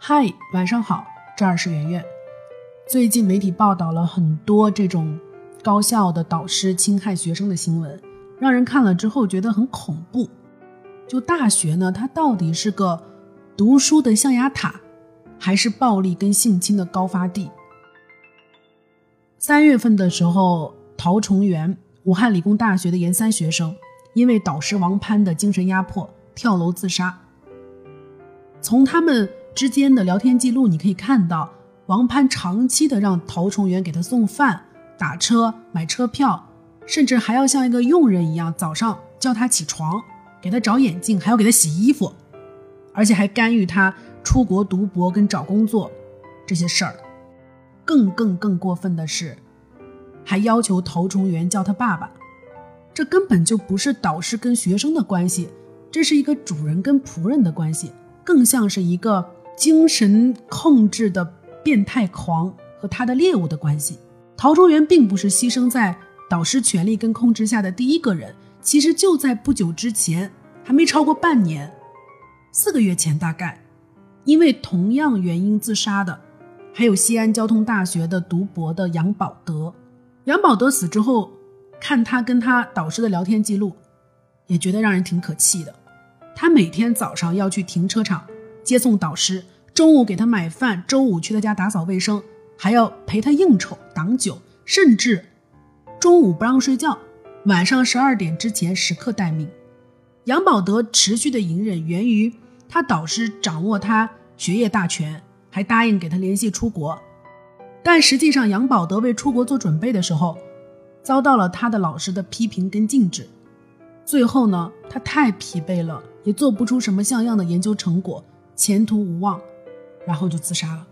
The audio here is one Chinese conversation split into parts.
嗨，晚上好，这儿是圆圆。最近媒体报道了很多这种高校的导师侵害学生的新闻，让人看了之后觉得很恐怖。就大学呢，它到底是个读书的象牙塔，还是暴力跟性侵的高发地？三月份的时候，陶崇元，武汉理工大学的研三学生，因为导师王攀的精神压迫，跳楼自杀。从他们。之间的聊天记录，你可以看到王攀长期的让陶崇元给他送饭、打车、买车票，甚至还要像一个佣人一样，早上叫他起床，给他找眼镜，还要给他洗衣服，而且还干预他出国读博跟找工作这些事儿。更更更过分的是，还要求陶崇元叫他爸爸，这根本就不是导师跟学生的关系，这是一个主人跟仆人的关系，更像是一个。精神控制的变态狂和他的猎物的关系，陶中元并不是牺牲在导师权力跟控制下的第一个人。其实就在不久之前，还没超过半年，四个月前大概，因为同样原因自杀的，还有西安交通大学的读博的杨宝德。杨宝德死之后，看他跟他导师的聊天记录，也觉得让人挺可气的。他每天早上要去停车场。接送导师，中午给他买饭，周五去他家打扫卫生，还要陪他应酬、挡酒，甚至中午不让睡觉，晚上十二点之前时刻待命。杨宝德持续的隐忍源于他导师掌握他学业大权，还答应给他联系出国。但实际上，杨宝德为出国做准备的时候，遭到了他的老师的批评跟禁止。最后呢，他太疲惫了，也做不出什么像样的研究成果。前途无望，然后就自杀了。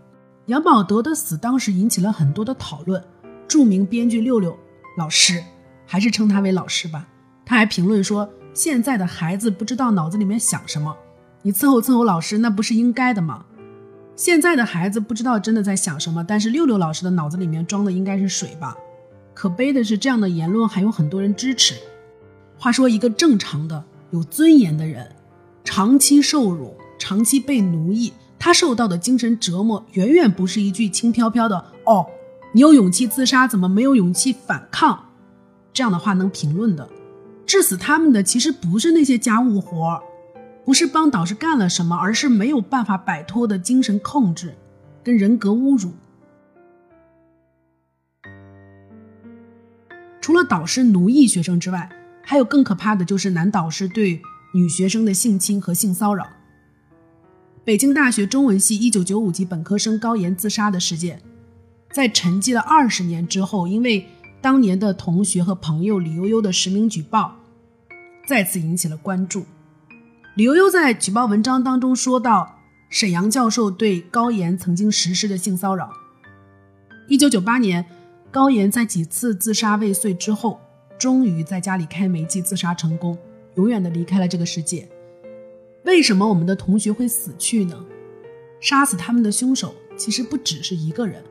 杨宝德的死当时引起了很多的讨论。著名编剧六六老师，还是称他为老师吧，他还评论说：“现在的孩子不知道脑子里面想什么，你伺候伺候老师那不是应该的吗？”现在的孩子不知道真的在想什么，但是六六老师的脑子里面装的应该是水吧？可悲的是，这样的言论还有很多人支持。话说，一个正常的、有尊严的人，长期受辱。长期被奴役，他受到的精神折磨远远不是一句轻飘飘的“哦，你有勇气自杀，怎么没有勇气反抗？”这样的话能评论的。致死他们的其实不是那些家务活，不是帮导师干了什么，而是没有办法摆脱的精神控制跟人格侮辱。除了导师奴役学生之外，还有更可怕的就是男导师对女学生的性侵和性骚扰。北京大学中文系一九九五级本科生高岩自杀的事件，在沉寂了二十年之后，因为当年的同学和朋友李悠悠的实名举报，再次引起了关注。李悠悠在举报文章当中说到，沈阳教授对高岩曾经实施的性骚扰。一九九八年，高岩在几次自杀未遂之后，终于在家里开煤气自杀成功，永远的离开了这个世界。为什么我们的同学会死去呢？杀死他们的凶手其实不只是一个人。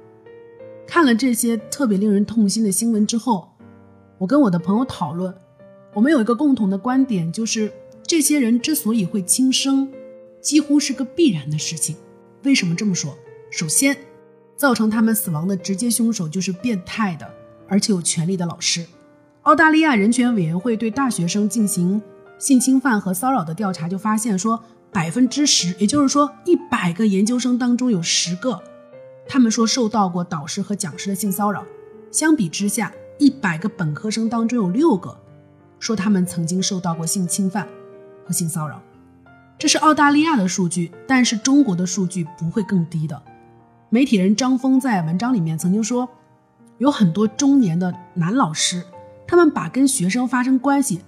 看了这些特别令人痛心的新闻之后，我跟我的朋友讨论，我们有一个共同的观点，就是这些人之所以会轻生，几乎是个必然的事情。为什么这么说？首先，造成他们死亡的直接凶手就是变态的，而且有权力的老师。澳大利亚人权委员会对大学生进行。性侵犯和骚扰的调查就发现说，百分之十，也就是说一百个研究生当中有十个，他们说受到过导师和讲师的性骚扰。相比之下，一百个本科生当中有六个，说他们曾经受到过性侵犯和性骚扰。这是澳大利亚的数据，但是中国的数据不会更低的。媒体人张峰在文章里面曾经说，有很多中年的男老师，他们把跟学生发生关系。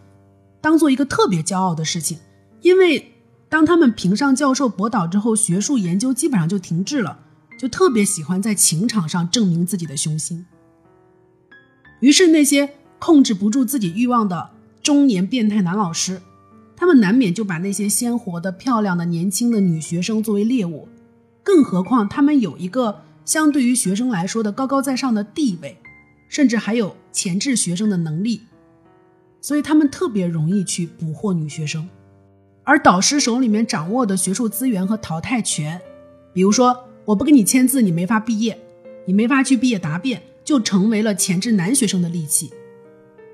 当做一个特别骄傲的事情，因为当他们评上教授博导之后，学术研究基本上就停滞了，就特别喜欢在情场上证明自己的雄心。于是那些控制不住自己欲望的中年变态男老师，他们难免就把那些鲜活的、漂亮的、年轻的女学生作为猎物。更何况他们有一个相对于学生来说的高高在上的地位，甚至还有钳制学生的能力。所以他们特别容易去捕获女学生。而导师手里面掌握的学术资源和淘汰权，比如说我不给你签字，你没法毕业，你没法去毕业答辩，就成为了钳制男学生的利器。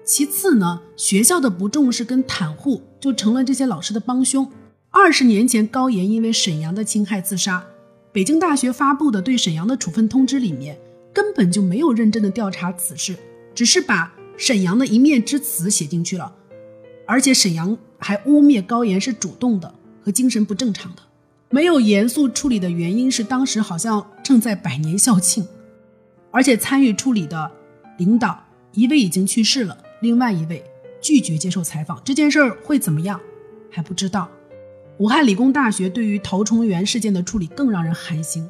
其次呢，学校的不重视跟袒护，就成了这些老师的帮凶。二十年前，高岩因为沈阳的侵害自杀，北京大学发布的对沈阳的处分通知里面根本就没有认真的调查此事，只是把沈阳的一面之词写进去了，而且沈阳。还污蔑高岩是主动的和精神不正常的，没有严肃处理的原因是当时好像正在百年校庆，而且参与处理的领导一位已经去世了，另外一位拒绝接受采访。这件事儿会怎么样还不知道。武汉理工大学对于陶崇元事件的处理更让人寒心，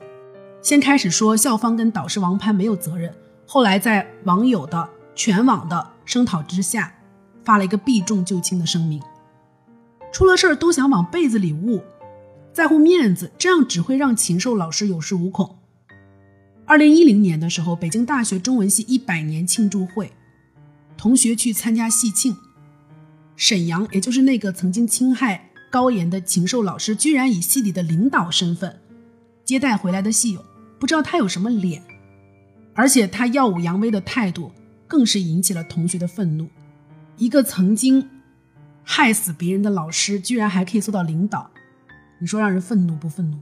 先开始说校方跟导师王攀没有责任，后来在网友的全网的声讨之下，发了一个避重就轻的声明。出了事儿都想往被子里捂，在乎面子，这样只会让禽兽老师有恃无恐。二零一零年的时候，北京大学中文系一百年庆祝会，同学去参加系庆，沈阳，也就是那个曾经侵害高岩的禽兽老师，居然以系里的领导身份接待回来的系友，不知道他有什么脸，而且他耀武扬威的态度更是引起了同学的愤怒。一个曾经。害死别人的老师居然还可以做到领导，你说让人愤怒不愤怒？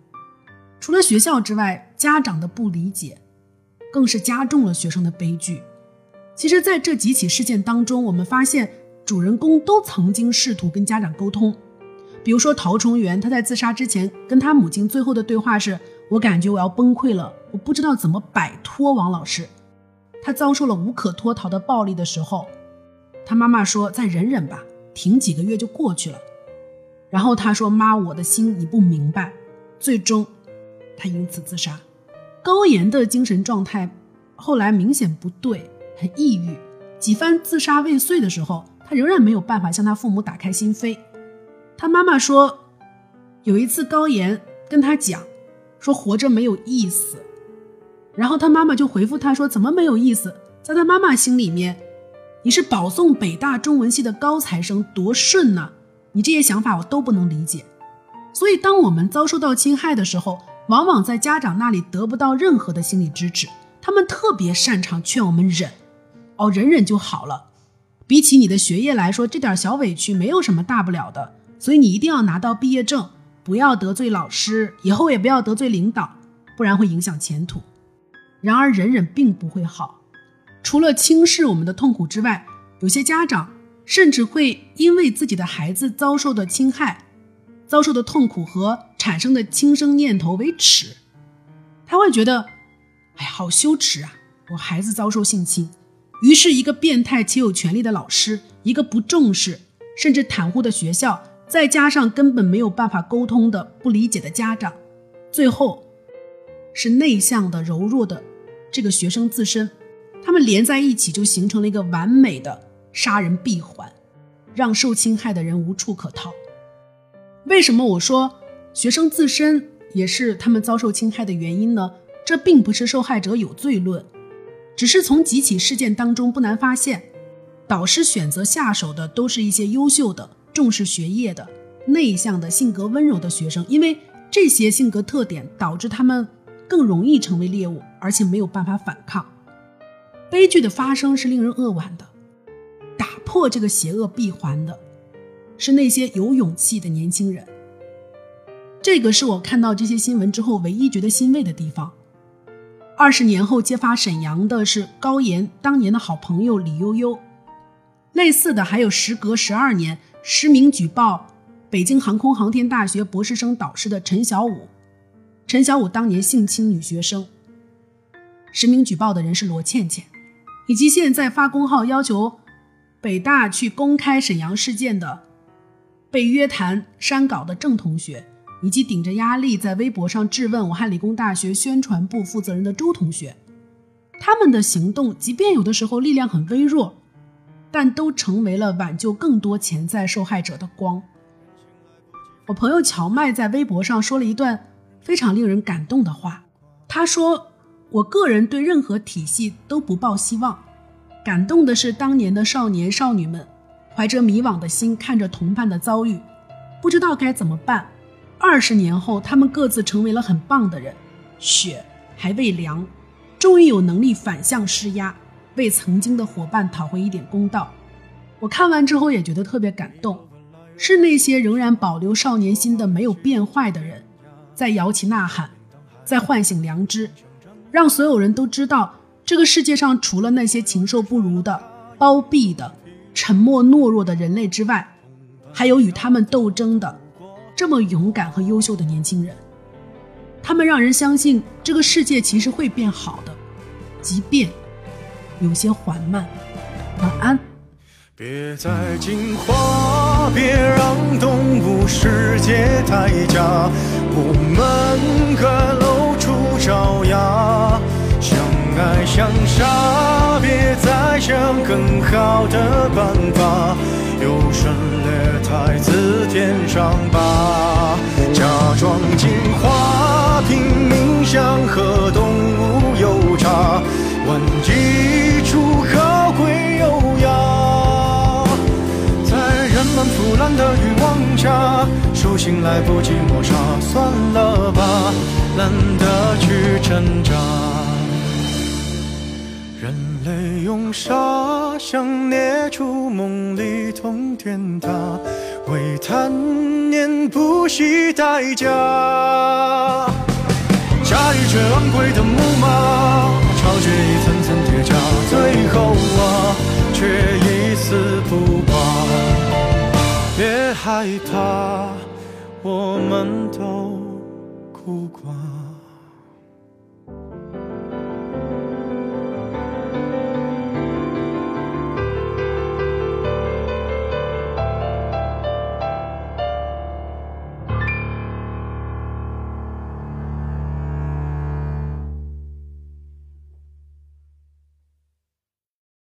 除了学校之外，家长的不理解，更是加重了学生的悲剧。其实，在这几起事件当中，我们发现主人公都曾经试图跟家长沟通。比如说陶崇元，他在自杀之前跟他母亲最后的对话是：“我感觉我要崩溃了，我不知道怎么摆脱王老师。”他遭受了无可脱逃的暴力的时候，他妈妈说：“再忍忍吧。”停几个月就过去了，然后他说：“妈，我的心你不明白。”最终，他因此自杀。高岩的精神状态后来明显不对，很抑郁。几番自杀未遂的时候，他仍然没有办法向他父母打开心扉。他妈妈说，有一次高岩跟他讲，说活着没有意思。然后他妈妈就回复他说：“怎么没有意思？”在他妈妈心里面。你是保送北大中文系的高材生，多顺呢？你这些想法我都不能理解。所以，当我们遭受到侵害的时候，往往在家长那里得不到任何的心理支持。他们特别擅长劝我们忍，哦，忍忍就好了。比起你的学业来说，这点小委屈没有什么大不了的。所以你一定要拿到毕业证，不要得罪老师，以后也不要得罪领导，不然会影响前途。然而，忍忍并不会好。除了轻视我们的痛苦之外，有些家长甚至会因为自己的孩子遭受的侵害、遭受的痛苦和产生的轻生念头为耻，他会觉得，哎，好羞耻啊！我孩子遭受性侵，于是，一个变态且有权利的老师，一个不重视甚至袒护的学校，再加上根本没有办法沟通的不理解的家长，最后是内向的柔弱的这个学生自身。他们连在一起，就形成了一个完美的杀人闭环，让受侵害的人无处可逃。为什么我说学生自身也是他们遭受侵害的原因呢？这并不是受害者有罪论，只是从几起事件当中不难发现，导师选择下手的都是一些优秀的、重视学业的、内向的、性格温柔的学生，因为这些性格特点导致他们更容易成为猎物，而且没有办法反抗。悲剧的发生是令人扼腕的，打破这个邪恶闭环的，是那些有勇气的年轻人。这个是我看到这些新闻之后唯一觉得欣慰的地方。二十年后揭发沈阳的是高岩当年的好朋友李悠悠，类似的还有时隔十二年实名举报北京航空航天大学博士生导师的陈小武，陈小武当年性侵女学生，实名举报的人是罗倩倩。以及现在发公号要求北大去公开沈阳事件的被约谈删稿的郑同学，以及顶着压力在微博上质问武汉理工大学宣传部负责人的周同学，他们的行动，即便有的时候力量很微弱，但都成为了挽救更多潜在受害者的光。我朋友乔麦在微博上说了一段非常令人感动的话，他说。我个人对任何体系都不抱希望，感动的是当年的少年少女们，怀着迷惘的心看着同伴的遭遇，不知道该怎么办。二十年后，他们各自成为了很棒的人，雪还未凉，终于有能力反向施压，为曾经的伙伴讨回一点公道。我看完之后也觉得特别感动，是那些仍然保留少年心的没有变坏的人，在摇旗呐喊，在唤醒良知，让所有人都知道，这个世界上除了那些禽兽不如的、包庇的、沉默懦弱的人类之外，还有与他们斗争的。这么勇敢和优秀的年轻人，他们让人相信这个世界其实会变好的，即便有些缓慢。晚安。别再进化，别让动物世界太假，我们该露出爪牙，相爱相杀，别再想更好的办法。优胜劣汰，自天上拔。不及抹杀，算了吧，懒得去挣扎。人类用沙，想捏出梦里通天塔，为贪念不惜代价。驾驭着昂贵的木马，超越一层层铁甲，最后啊，却一丝不挂。别害怕，我们都哭过。